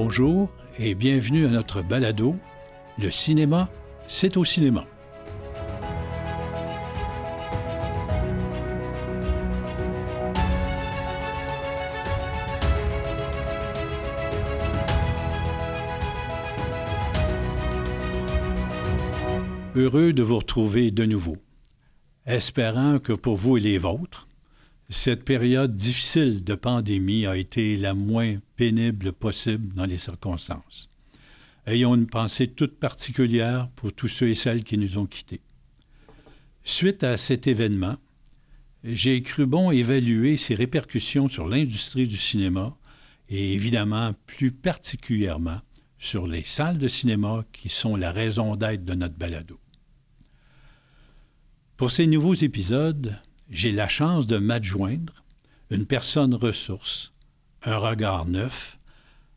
Bonjour et bienvenue à notre balado Le cinéma, c'est au cinéma. Heureux de vous retrouver de nouveau, espérant que pour vous et les vôtres, cette période difficile de pandémie a été la moins pénible possible dans les circonstances. Ayons une pensée toute particulière pour tous ceux et celles qui nous ont quittés. Suite à cet événement, j'ai cru bon évaluer ses répercussions sur l'industrie du cinéma et évidemment plus particulièrement sur les salles de cinéma qui sont la raison d'être de notre balado. Pour ces nouveaux épisodes, j'ai la chance de m'adjoindre une personne ressource, un regard neuf,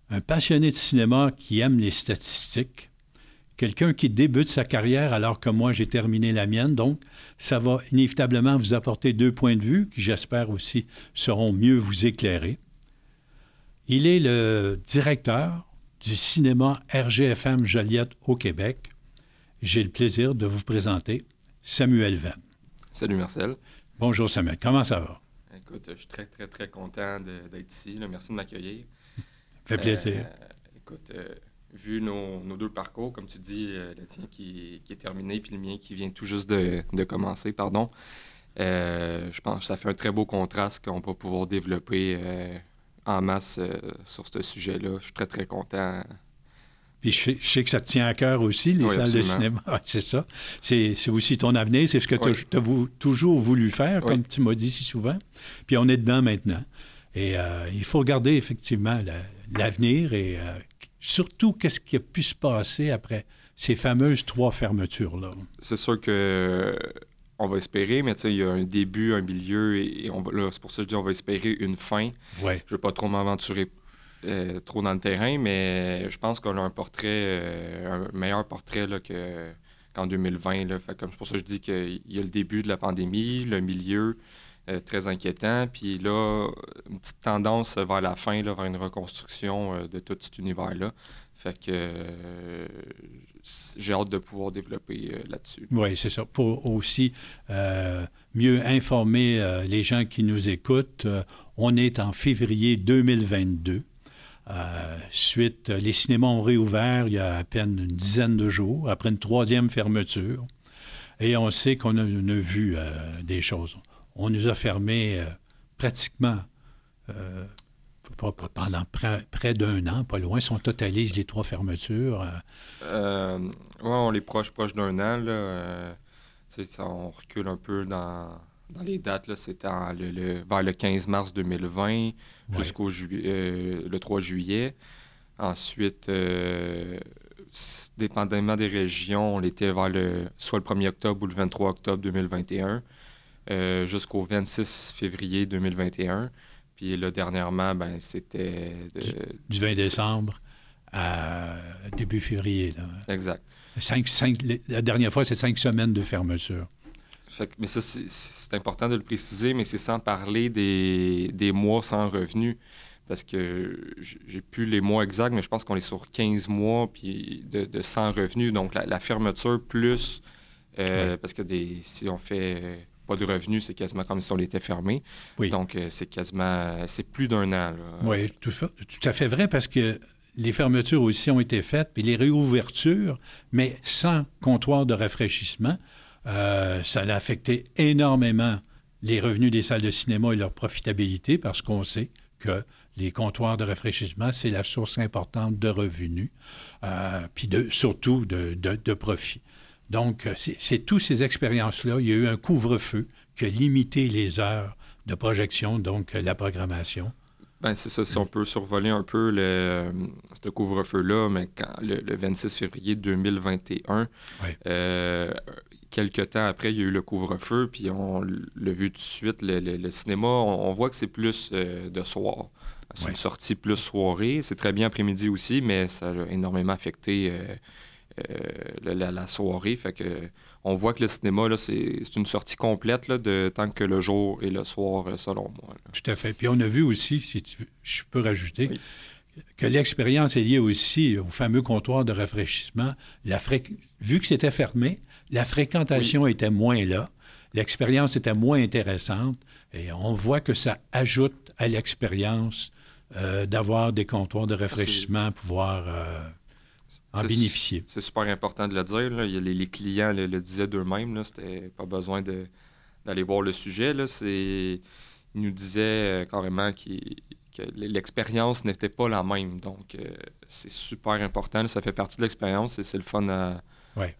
un passionné de cinéma qui aime les statistiques, quelqu'un qui débute sa carrière alors que moi j'ai terminé la mienne, donc ça va inévitablement vous apporter deux points de vue qui j'espère aussi seront mieux vous éclairer. Il est le directeur du cinéma RGFM Joliette au Québec. J'ai le plaisir de vous présenter Samuel Venn. Salut Marcel. Bonjour Samuel, comment ça va? Écoute, je suis très, très, très content d'être ici. Merci de m'accueillir. fait plaisir. Euh, écoute, euh, vu nos, deux parcours, comme tu dis, euh, le tien qui, est terminé, puis le mien qui vient tout juste de, commencer, pardon, je pense que ça fait un très beau contraste qu'on va pouvoir développer en masse sur ce sujet-là. Je suis très, très content puis je sais, que ça te tient à cœur aussi, les salles de cinéma. c'est ça. C'est aussi ton avenir, c'est ce que tu as, toujours voulu faire, comme tu m'as dit si souvent. Puis on est dedans maintenant. Et euh, il faut regarder effectivement l'avenir et euh, surtout qu'est-ce qui a pu se passer après ces fameuses trois fermetures-là. C'est sûr que on va espérer, mais il y a un début, un milieu, et, c'est pour ça que je dis on va espérer une fin. Ouais. Je ne vais pas trop m'aventurer euh, trop dans le terrain, mais je pense qu'on a un portrait, euh, un meilleur portrait là, qu'en 2020. Là. Comme c'est pour ça que je dis qu'il y a le début de la pandémie, le milieu euh, très inquiétant, puis là, une petite tendance vers la fin, vers une reconstruction de tout cet univers-là. Fait que j'ai hâte de pouvoir développer là-dessus. Oui, c'est ça. Pour aussi mieux informer les gens qui nous écoutent, on est en février 2022. Euh, suite, les cinémas ont réouvert il y a à peine une dizaine de jours, après une troisième fermeture. Et on sait qu'on a, vu euh, des choses. On nous a fermés euh, pratiquement pendant près, d'un an, pas loin, si on totalise les trois fermetures. oui, on est proche, proche d'un an. Là, on recule un peu dans, dans les dates. C'était le, vers le 15 mars 2020 jusqu'au euh, le 3 juillet. Ensuite, euh, dépendamment des régions, on était vers le, soit le 1er octobre ou le 23 octobre 2021, euh, jusqu'au 26 février 2021. Puis là, dernièrement, ben, c'était... Du, 20 décembre à début février. Exact. la dernière fois, c'est cinq semaines de fermeture mais ça, c'est important de le préciser, mais c'est sans parler des, des, mois sans revenus. Parce que j'ai plus les mois exacts, mais je pense qu'on est sur 15 mois puis de, de sans revenus. Donc, la, fermeture plus. Euh, parce que des, si on fait pas de revenus, c'est quasiment comme si on était fermé. Donc, euh, c'est quasiment. C'est plus d'un an. Oui, tout, tout à fait vrai parce que les fermetures aussi ont été faites, puis les réouvertures, mais sans comptoir de rafraîchissement. Euh, ça a affecté énormément les revenus des salles de cinéma et leur profitabilité parce qu'on sait que les comptoirs de rafraîchissement, c'est la source importante de revenus, euh, puis de, surtout de, de, profit. Donc, c'est toutes ces expériences-là. Il y a eu un couvre-feu qui a limité les heures de projection, donc la programmation. Ben c'est ça. Si on peut survoler un peu le, ce couvre-feu-là, mais quand, le, 26 février 2021, euh, quelques temps après, il y a eu le couvre-feu, puis on l'a vu tout de suite, le, cinéma, on, voit que c'est plus euh, de soir. C'est une sortie plus soirée. C'est très bien après-midi aussi, mais ça a énormément affecté euh, euh, la, soirée. Fait que on voit que le cinéma, c'est une sortie complète là, de tant que le jour et le soir, selon moi. Tout à fait. Puis on a vu aussi, si je peux rajouter, que l'expérience est liée aussi au fameux comptoir de rafraîchissement. La Vu que c'était fermé, la fréquentation était moins là, l'expérience était moins intéressante, et on voit que ça ajoute à l'expérience euh, d'avoir des comptoirs de rafraîchissement, pouvoir euh, en bénéficier. C'est super important de le dire. Les, clients le, disaient d'eux-mêmes. C'était pas besoin d'aller voir le sujet. Là. Ils nous disaient euh, carrément que l'expérience n'était pas la même. Donc, c'est super important. Ça fait partie de l'expérience et c'est le fun à,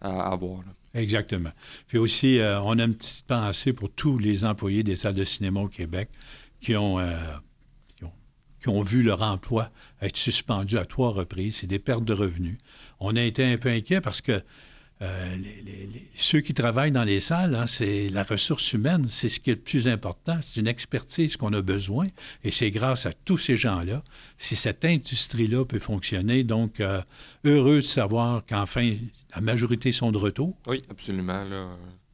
avoir. Exactement. Puis aussi, on a une petite pensée pour tous les employés des salles de cinéma au Québec qui ont qui ont vu leur emploi être suspendu à trois reprises. C'est des pertes de revenus. On a été un peu inquiets parce que euh, ceux qui travaillent dans les salles, hein, c'est la ressource humaine, c'est ce qui est le plus important. C'est une expertise qu'on a besoin et c'est grâce à tous ces gens-là si cette industrie-là peut fonctionner. Donc, euh, heureux de savoir qu'enfin, la majorité sont de retour. Oui, absolument.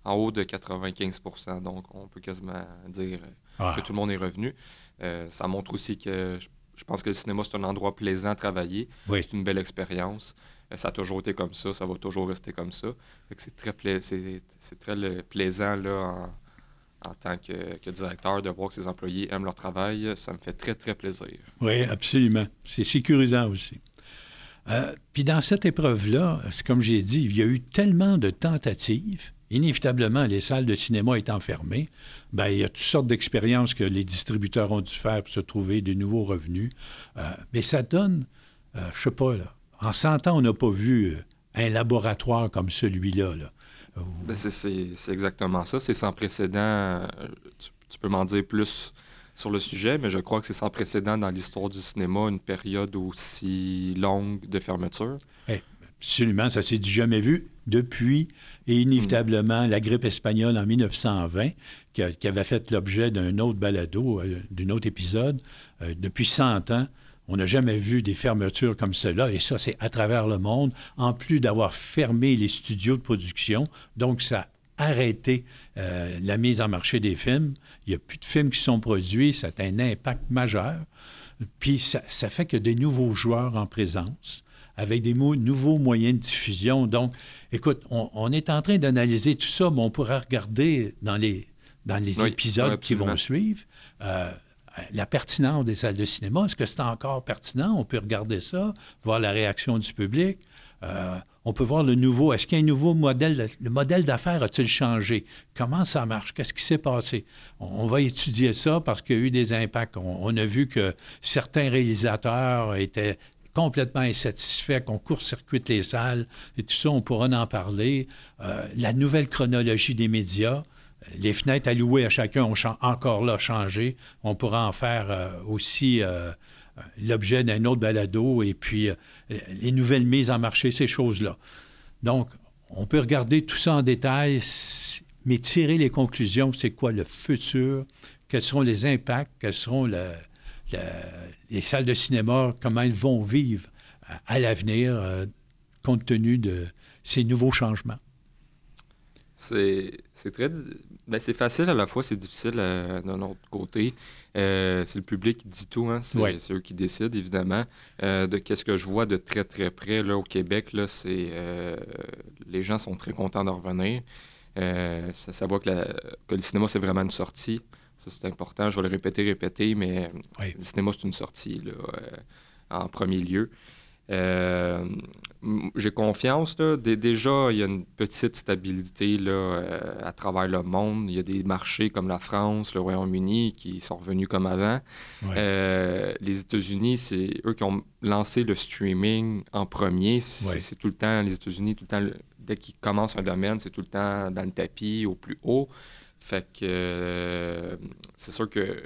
en haut de 95% donc on peut quasiment dire ah. que tout le monde est revenu. Euh, ça montre aussi que je, pense que le cinéma, c'est un endroit plaisant à travailler. C'est une belle expérience. Euh, ça a toujours été comme ça, ça va toujours rester comme ça. C'est très, plaisant là, en, tant que, directeur de voir que ses employés aiment leur travail. Ça me fait très, très plaisir. Oui, absolument. C'est sécurisant aussi. Euh, puis dans cette épreuve-là, comme j'ai dit, il y a eu tellement de tentatives inévitablement, les salles de cinéma étant fermées, bien, il y a toutes sortes d'expériences que les distributeurs ont dû faire pour se trouver de nouveaux revenus. Euh, mais ça donne, euh, je sais pas, là, en 100 ans, on n'a pas vu euh, un laboratoire comme celui-là. Ben, c'est exactement ça. C'est sans précédent. Tu, peux m'en dire plus sur le sujet, mais je crois que c'est sans précédent dans l'histoire du cinéma, une période aussi longue de fermeture. Eh, absolument, ça s'est jamais vu depuis et inévitablement la grippe espagnole en 1920, qui, avait fait l'objet d'un autre balado, euh, d'un autre épisode. Euh, depuis 100 ans, on n'a jamais vu des fermetures comme cela, et ça, c'est à travers le monde, en plus d'avoir fermé les studios de production. Donc, ça a arrêté euh, la mise en marché des films. Il n'y a plus de films qui sont produits, ça a un impact majeur. Puis ça, ça fait que des nouveaux joueurs en présence avec des nouveaux moyens de diffusion. Donc, écoute, on, est en train d'analyser tout ça, mais on pourra regarder dans les, dans les épisodes qui vont suivre euh, la pertinence des salles de cinéma. Est-ce que c'est encore pertinent? On peut regarder ça, voir la réaction du public. Euh, on peut voir le nouveau. Est-ce qu'il y a un nouveau modèle? Le modèle d'affaires a-t-il changé? Comment ça marche? Qu'est-ce qui s'est passé? On, va étudier ça parce qu'il y a eu des impacts. on, a vu que certains réalisateurs étaient complètement insatisfait, qu'on court-circuite les salles et tout ça, on pourra en parler. Euh, la nouvelle chronologie des médias, euh, les fenêtres allouées à chacun ont encore là changé. On pourra en faire euh, aussi l'objet d'un autre balado et puis les nouvelles mises en marché, ces choses-là. Donc, on peut regarder tout ça en détail, mais tirer les conclusions, c'est quoi le futur, quels seront les impacts, quels seront le, les salles de cinéma, comment elles vont vivre à, l'avenir euh, compte tenu de ces nouveaux changements. C'est très. Ben, c'est facile à la fois, c'est difficile euh, d'un autre côté. Euh, c'est le public qui dit tout, hein? c'est eux qui décident, évidemment. de qu'est-ce que je vois de très, très près là, au Québec, là, c'est les gens sont très contents de revenir. ça, ça voit que, que le cinéma, c'est vraiment une sortie. Ça, c'est important. Je vais le répéter, répéter, mais le cinéma, c'est une sortie là, euh, en premier lieu. Euh, j'ai confiance. Là. déjà, il y a une petite stabilité là, euh, à travers le monde. Il y a des marchés comme la France, le Royaume-Uni qui sont revenus comme avant. les États-Unis, c'est eux qui ont lancé le streaming en premier. C'est tout le temps, les États-Unis, tout le temps, dès qu'ils commencent un domaine, c'est tout le temps dans le tapis, au plus haut. Fait que euh, c'est sûr que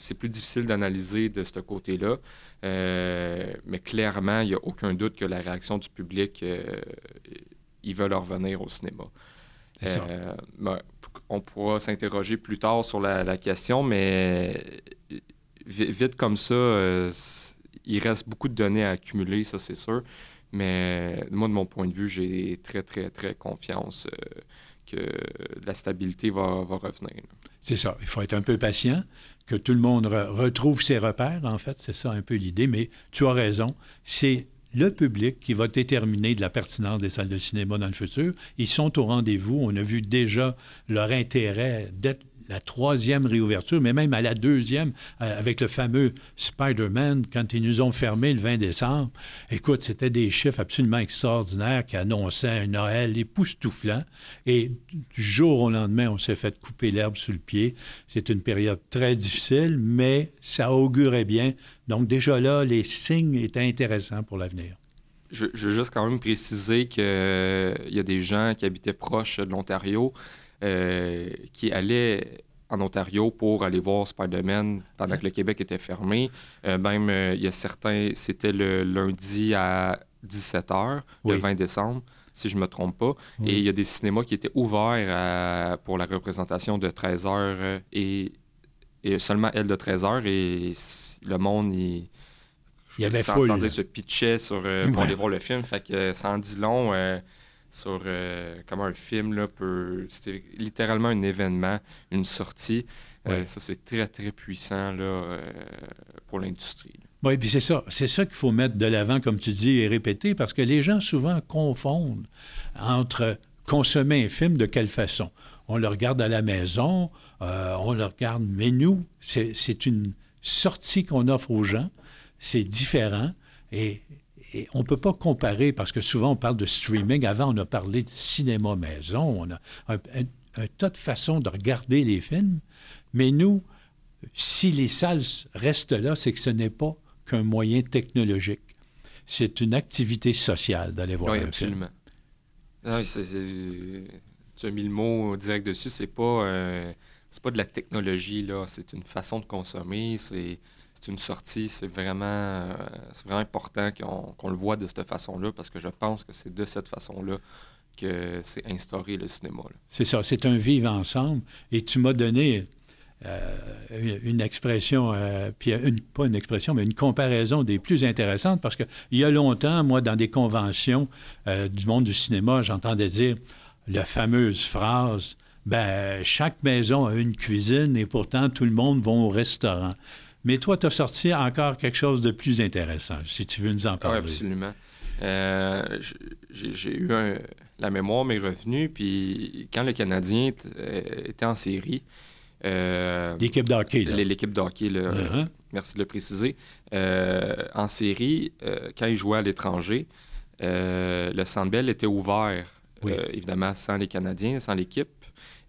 c'est plus difficile d'analyser de ce côté-là. Euh, mais clairement, il n'y a aucun doute que la réaction du public, euh, ils veulent revenir au cinéma. Ben, on pourra s'interroger plus tard sur la, question, mais vite comme ça, il reste beaucoup de données à accumuler, ça c'est sûr. Mais moi, de mon point de vue, j'ai très, très, très confiance que la stabilité va, revenir. C'est ça. Il faut être un peu patient, que tout le monde retrouve ses repères, en fait. C'est ça un peu l'idée. Mais tu as raison. C'est le public qui va déterminer de la pertinence des salles de cinéma dans le futur. Ils sont au rendez-vous. On a vu déjà leur intérêt d'être la troisième réouverture, mais même à la deuxième, euh, avec le fameux Spider-Man, quand ils nous ont fermé le 20 décembre. Écoute, c'était des chiffres absolument extraordinaires qui annonçaient un Noël époustouflant. Et du jour au lendemain, on s'est fait couper l'herbe sous le pied. C'est une période très difficile, mais ça augurait bien. Donc déjà là, les signes étaient intéressants pour l'avenir. Je, veux juste quand même préciser qu'il y a des gens qui habitaient proches de l'Ontario euh, qui allait en Ontario pour aller voir Spider-Man pendant que le Québec était fermé. Euh, même, euh, il y a certains, c'était le lundi à 17h, le 20 décembre, si je ne me trompe pas. Et il y a des cinémas qui étaient ouverts pour la représentation de 13h et, seulement elle de 13h. Et le monde, il, il y avait sans, sans dire, se pitchait sur, pour aller voir le film. Fait que ça en dit long sur euh, comment un film là, peut. C'était littéralement un événement, une sortie. Euh, ça, c'est très, très puissant là, euh, pour l'industrie. Oui, puis c'est ça. C'est ça qu'il faut mettre de l'avant, comme tu dis, et répéter, parce que les gens souvent confondent entre consommer un film de quelle façon? On le regarde à la maison, on le regarde, mais nous, c'est une sortie qu'on offre aux gens. C'est différent. Et et on ne peut pas comparer, parce que souvent on parle de streaming. Avant, on a parlé de cinéma maison. On a un, tas de façons de regarder les films. Mais nous, si les salles restent là, c'est que ce n'est pas qu'un moyen technologique. C'est une activité sociale d'aller voir oui, un absolument. film. tu as mis le mot direct dessus. C'est pas, euh, pas de la technologie, là. C'est une façon de consommer. C'est c'est une sortie. C'est vraiment, euh, vraiment important qu'on le voit de cette façon-là parce que je pense que c'est de cette façon-là que c'est instauré le cinéma. C'est ça, c'est un vivre ensemble. Et tu m'as donné euh, une expression, euh, puis pas une expression, mais une comparaison des plus intéressantes parce qu'il y a longtemps, moi, dans des conventions du monde du cinéma, j'entendais dire la fameuse phrase ben, chaque maison a une cuisine et pourtant tout le monde va au restaurant. Mais toi, tu as sorti encore quelque chose de plus intéressant, si tu veux nous en parler. Oui, absolument. Euh, j'ai eu la mémoire m'est revenue, puis quand le Canadien euh, était en série. Euh, L'équipe d'hockey, L'équipe d'hockey, uh-huh. merci de le préciser. en série, quand il jouait à l'étranger, le Sandbell était ouvert, évidemment, sans les Canadiens, sans l'équipe.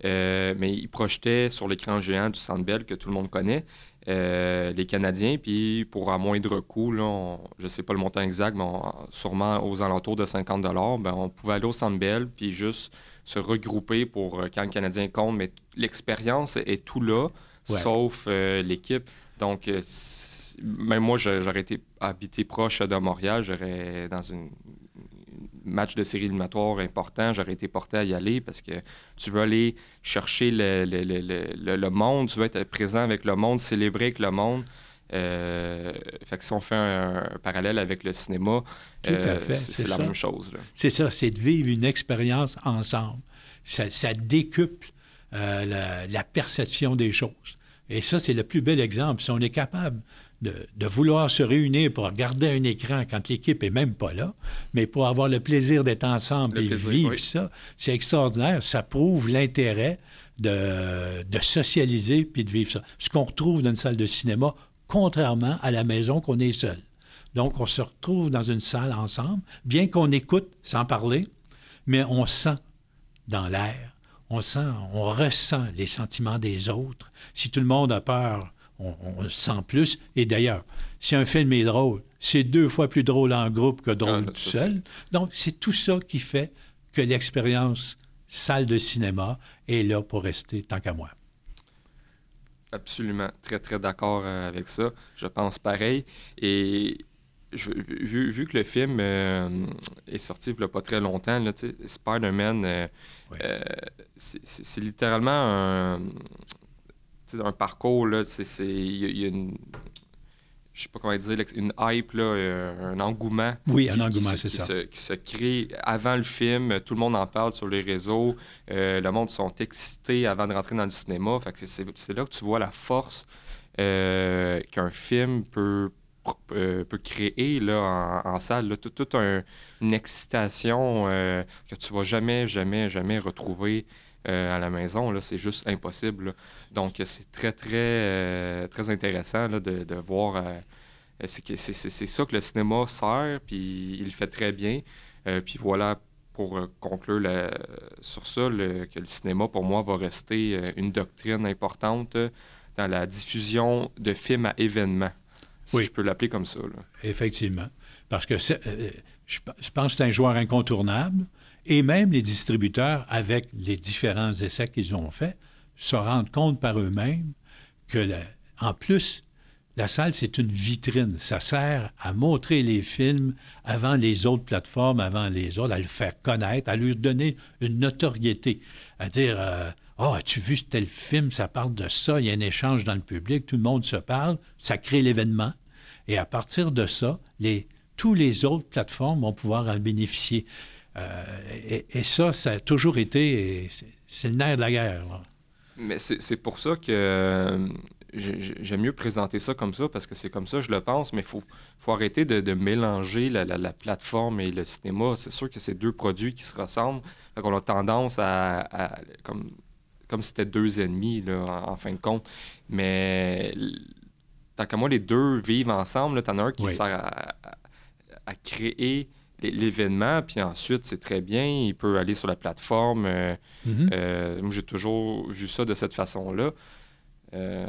mais il projetait sur l'écran géant du Sandbell que tout le monde connaît euh, les Canadiens. Puis pour un moindre coût, là, je ne sais pas le montant exact, mais sûrement aux alentours de 50 ben, on pouvait aller au Centre puis juste se regrouper pour euh, quand le Canadien compte. Mais l'expérience est tout là, sauf euh, l'équipe. Donc, même moi, j'aurais été habité proche de Montréal, j'aurais dans une match de série éliminatoire important, j'aurais été porté à y aller parce que tu veux aller chercher le, le, monde, tu veux être présent avec le monde, célébrer avec le monde. Euh, fait que si on fait un, parallèle avec le cinéma, euh, c'est la même chose. C'est ça, c'est de vivre une expérience ensemble. Ça, décuple euh, la, perception des choses. Et ça, c'est le plus bel exemple. Si on est capable de, vouloir se réunir pour regarder un écran quand l'équipe est même pas là, mais pour avoir le plaisir d'être ensemble et vivre ça, c'est extraordinaire. Ça prouve l'intérêt de, de, socialiser puis de vivre ça. Ce qu'on retrouve dans une salle de cinéma, contrairement à la maison qu'on est seul. Donc, on se retrouve dans une salle ensemble, bien qu'on écoute sans parler, mais on sent dans l'air, on sent, on ressent les sentiments des autres. Si tout le monde a peur, on, sent plus. Et d'ailleurs, si un film est drôle, c'est deux fois plus drôle en groupe que drôle ah, tout seul. Donc, c'est tout ça qui fait que l'expérience salle de cinéma est là pour rester tant qu'à moi. Absolument. Très, très d'accord euh, avec ça. Je pense pareil. Et vu, que le film euh, est sorti il n'y a pas très longtemps, Spider-Man, euh, c'est littéralement un, un parcours, là, c'est, y a, une... je sais pas comment dire, une hype, là, euh, un engouement. Oui, un engouement, c'est ça. Se, qui se crée avant le film. Tout le monde en parle sur les réseaux. Euh, le monde sont excités avant de rentrer dans le cinéma. Fait que c'est là que tu vois la force euh, qu'un film peut, peut créer là, en, salle. Toute une excitation que tu vas jamais, jamais, jamais retrouver à la maison. C'est juste impossible. Donc, c'est très, très, euh, très intéressant de, de, voir. Euh, c'est ça que le cinéma sert, puis il le fait très bien. Euh, puis voilà, pour conclure sur ça, que le cinéma, pour moi, va rester une doctrine importante dans la diffusion de films à événements, si je peux l'appeler comme ça. Effectivement. Parce que je pense que c'est un joueur incontournable. Et même les distributeurs, avec les différents essais qu'ils ont faits, se rendent compte par eux-mêmes que, en plus, la salle, c'est une vitrine. Ça sert à montrer les films avant les autres plateformes, avant les autres, à le faire connaître, à lui donner une notoriété, à dire Oh, as-tu vu tel film? Ça parle de ça, il y a un échange dans le public, tout le monde se parle, ça crée l'événement. Et à partir de ça, les, tous les autres plateformes vont pouvoir en bénéficier. Euh, et, ça, ça a toujours été, c'est le nerf de la guerre. Mais c'est pour ça que euh, j'aime mieux présenter ça comme ça, parce que c'est comme ça, je le pense, mais il faut, faut arrêter de, mélanger la, plateforme et le cinéma. C'est sûr que c'est deux produits qui se ressemblent. On a tendance à, comme, comme si c'était deux ennemis, là, en, fin de compte. Mais tant qu'à moi, les deux vivent ensemble. Tu en as un qui sert à créer l'événement, puis ensuite, c'est très bien, il peut aller sur la plateforme. Euh, mm-hmm. euh, moi, j'ai toujours vu ça de cette façon-là. Euh,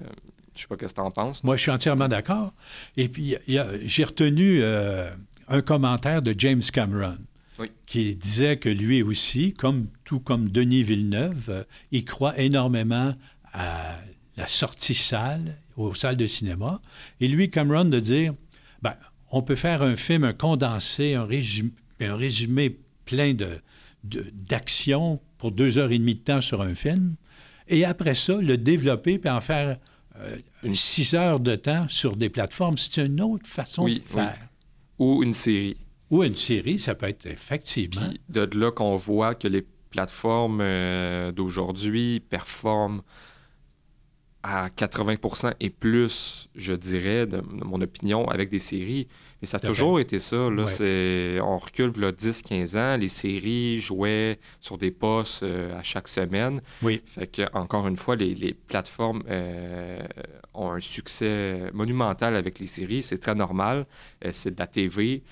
je sais pas ce que tu en penses. Moi, je suis entièrement d'accord. Et puis, j'ai retenu un commentaire de James Cameron. qui disait que lui aussi, comme tout comme Denis Villeneuve, il croit énormément à la sortie salle, aux salles de cinéma. Et lui, Cameron, de dire, ben, on peut faire un film, un condensé, un résumé, un résumé plein de, d'actions pour deux heures et demie de temps sur un film, et après ça, le développer puis en faire euh, une six heures de temps sur des plateformes. C'est une autre façon de faire. Ou une série. Ou une série, ça peut être effectivement. Puis de là qu'on voit que les plateformes euh, d'aujourd'hui performent à 80% et plus, je dirais, de, mon opinion, avec des séries. Mais ça a toujours été ça. Là, On recule là, 10-15 ans, les séries jouaient sur des postes euh, à chaque semaine. Oui. Fait que, encore une fois, les, plateformes euh, ont un succès monumental avec les séries. C'est très normal. Euh, c'est de la TV.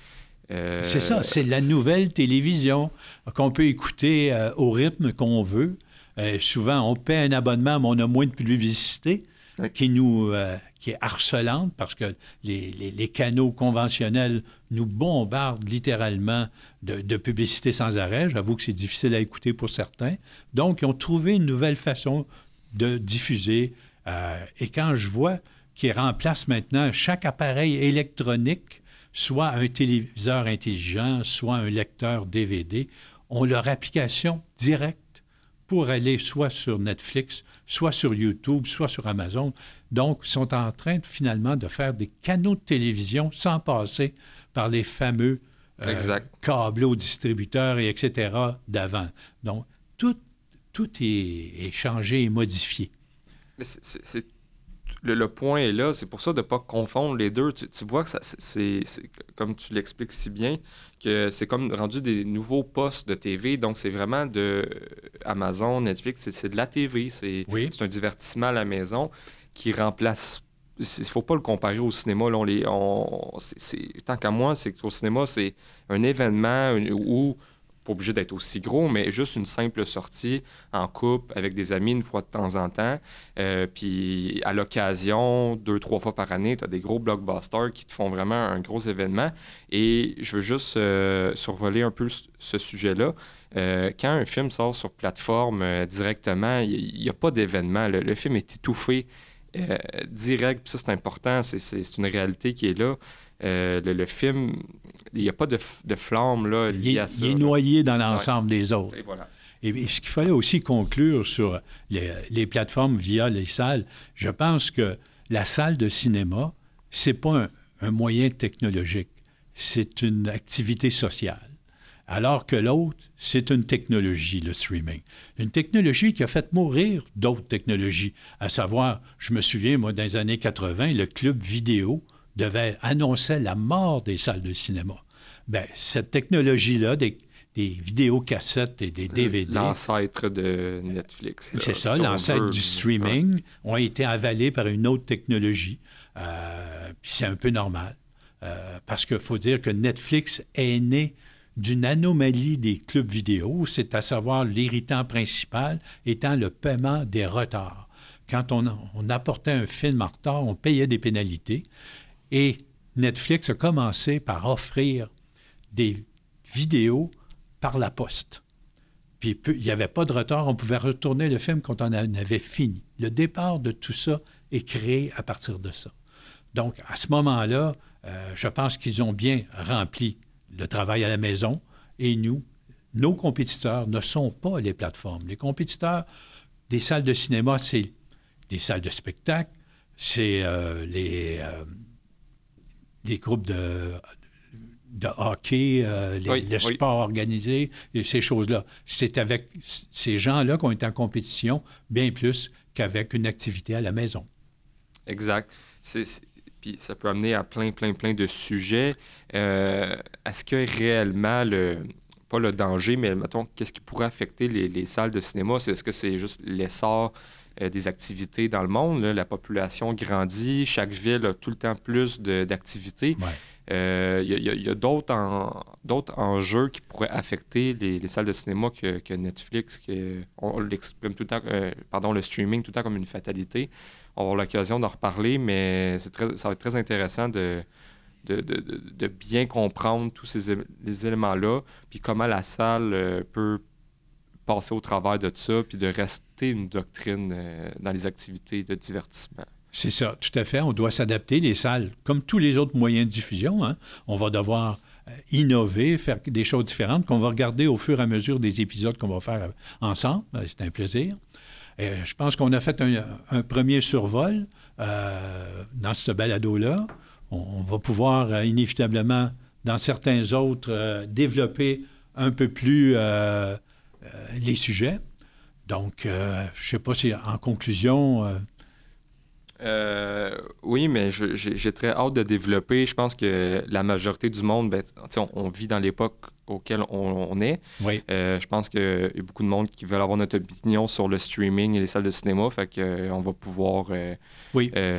c'est ça, c'est la nouvelle télévision qu'on peut écouter au rythme qu'on veut. Euh, souvent, on paie un abonnement, mais on a moins de publicité qui nous euh, qui est harcelante parce que les, canaux conventionnels nous bombardent littéralement de, publicité sans arrêt. J'avoue que c'est difficile à écouter pour certains. Donc, ils ont trouvé une nouvelle façon de diffuser. Euh, et quand je vois qu'ils remplacent maintenant chaque appareil électronique, soit un téléviseur intelligent, soit un lecteur DVD, ont leur application directe pour aller soit sur Netflix, soit sur YouTube, soit sur Amazon. Donc, sont en train finalement de faire des canaux de télévision sans passer par les fameux euh, câbles aux distributeurs et etc. d'avant. Donc, tout, tout est, changé et modifié. Mais c'est le, point est là, c'est pour ça de ne pas confondre les deux. Tu, vois que c'est, comme tu l'expliques si bien, que c'est comme rendu des nouveaux postes de TV. Donc, c'est vraiment de Amazon, Netflix, c'est, de la TV. C'est, c'est un divertissement à la maison qui remplace. Il ne faut pas le comparer au cinéma. Là, on les, on, tant qu'à moi, c'est qu'au cinéma, c'est un événement où pas obligé d'être aussi gros, mais juste une simple sortie en couple avec des amis une fois de temps en temps. Euh, puis à l'occasion, deux, trois fois par année, tu as des gros blockbusters qui te font vraiment un gros événement. Et je veux juste euh, survoler un peu ce sujet-là. Euh, quand un film sort sur plateforme directement, il n'y a, pas d'événement. Le, film est étouffé direct. Ça, c'est important. C'est une réalité qui est là. Euh, le, film, il n'y a pas de, de flamme là, liée à ça. Il est noyé dans l'ensemble des autres. Et ce qu'il fallait aussi conclure sur les, plateformes via les salles, je pense que la salle de cinéma, c'est pas un moyen technologique, c'est une activité sociale. Alors que l'autre, c'est une technologie, le streaming. Une technologie qui a fait mourir d'autres technologies. À savoir, je me souviens, moi, dans les années 80, le club vidéo devait annoncer la mort des salles de cinéma. Bien, cette technologie-là, des, des vidéocassettes et des DVD. L'ancêtre de Netflix. C'est ça, l'ancêtre du streaming, ont été avalés par une autre technologie. Euh, puis c'est un peu normal. Euh, parce qu'il faut dire que Netflix est né d'une anomalie des clubs vidéo, c'est à savoir l'irritant principal étant le paiement des retards. Quand on, on, apportait un film en retard, on payait des pénalités. Et Netflix a commencé par offrir des vidéos par la poste. Puis il n'y avait pas de retard, on pouvait retourner le film quand on en avait fini. Le départ de tout ça est créé à partir de ça. Donc, à ce moment-là, euh, je pense qu'ils ont bien rempli le travail à la maison et nous, nos compétiteurs ne sont pas les plateformes. Les compétiteurs des salles de cinéma, c'est des salles de spectacle, c'est euh, les, euh, les groupes de, de hockey, euh, les, le sport organisé, et ces choses-là. C'est avec ces gens-là qu'on est en compétition bien plus qu'avec une activité à la maison. Exact. puis ça peut amener à plein, plein, plein de sujets. Euh, est-ce que réellement le pas le danger, mais mettons, qu'est-ce qui pourrait affecter les, salles de cinéma? Est-ce que c'est juste l'essor euh, des activités dans le monde? La population grandit, chaque ville a tout le temps plus d'activités. Il euh, y a, d'autres enjeux qui pourraient affecter les, salles de cinéma que, Netflix. on, l'exprime tout le temps, euh, pardon, le streaming tout le temps comme une fatalité. On va avoir l'occasion d'en reparler, mais très, ça va être très intéressant de, de, bien comprendre tous ces les éléments-là, puis comment la salle euh, peut passer au travers de ça, puis de rester une doctrine dans les activités de divertissement. C'est ça, tout à fait. On doit s'adapter. Les salles, comme tous les autres moyens de diffusion, hein, on va devoir euh, innover, faire des choses différentes qu'on va regarder au fur et à mesure des épisodes qu'on va faire euh, ensemble. Euh, c'est un plaisir. Je pense qu'on a fait un, premier survol dans ce balado-là. On, va pouvoir inévitablement, dans certains autres, développer un peu plus les sujets. Donc, je ne sais pas si en conclusion, euh, oui, mais j'ai très hâte de développer. Je pense que la majorité du monde, ben, on, vit dans l'époque auquel on, est. Oui. Euh, je pense qu'il y a beaucoup de monde qui veulent avoir notre opinion sur le streaming et les salles de cinéma. Fait qu'on euh, va pouvoir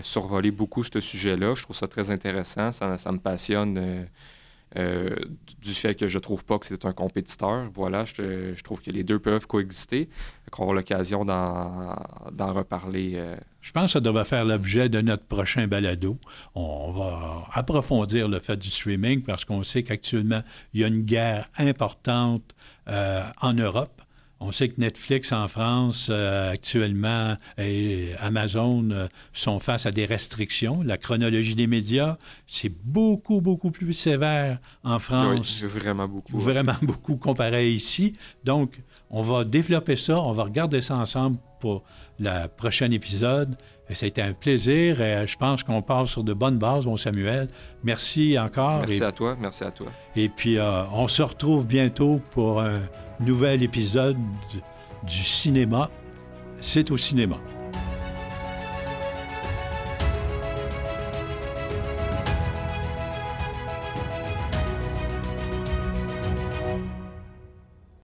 survoler beaucoup ce sujet-là. Je trouve ça très intéressant. Ça, ça me passionne euh, du fait que je trouve pas que c'est un compétiteur. Voilà, je, trouve que les deux peuvent coexister. On aura l'occasion d'en reparler. Euh. Je pense que ça devrait faire l'objet de notre prochain balado. On va approfondir le fait du streaming parce qu'on sait qu'actuellement, il y a une guerre importante euh, en Europe on sait que Netflix en France euh, actuellement et Amazon euh, sont face à des restrictions. La chronologie des médias, c'est beaucoup, beaucoup plus sévère en France. Oui, vraiment beaucoup. Vraiment beaucoup comparé ici. Donc, on va développer ça, on va regarder ça ensemble pour le prochain épisode. Ça a été un plaisir et je pense qu'on part sur de bonnes bases, mon Samuel. Merci encore. Merci à toi, merci à toi. Et puis, euh, on se retrouve bientôt pour un nouvel épisode du cinéma. C'est au cinéma.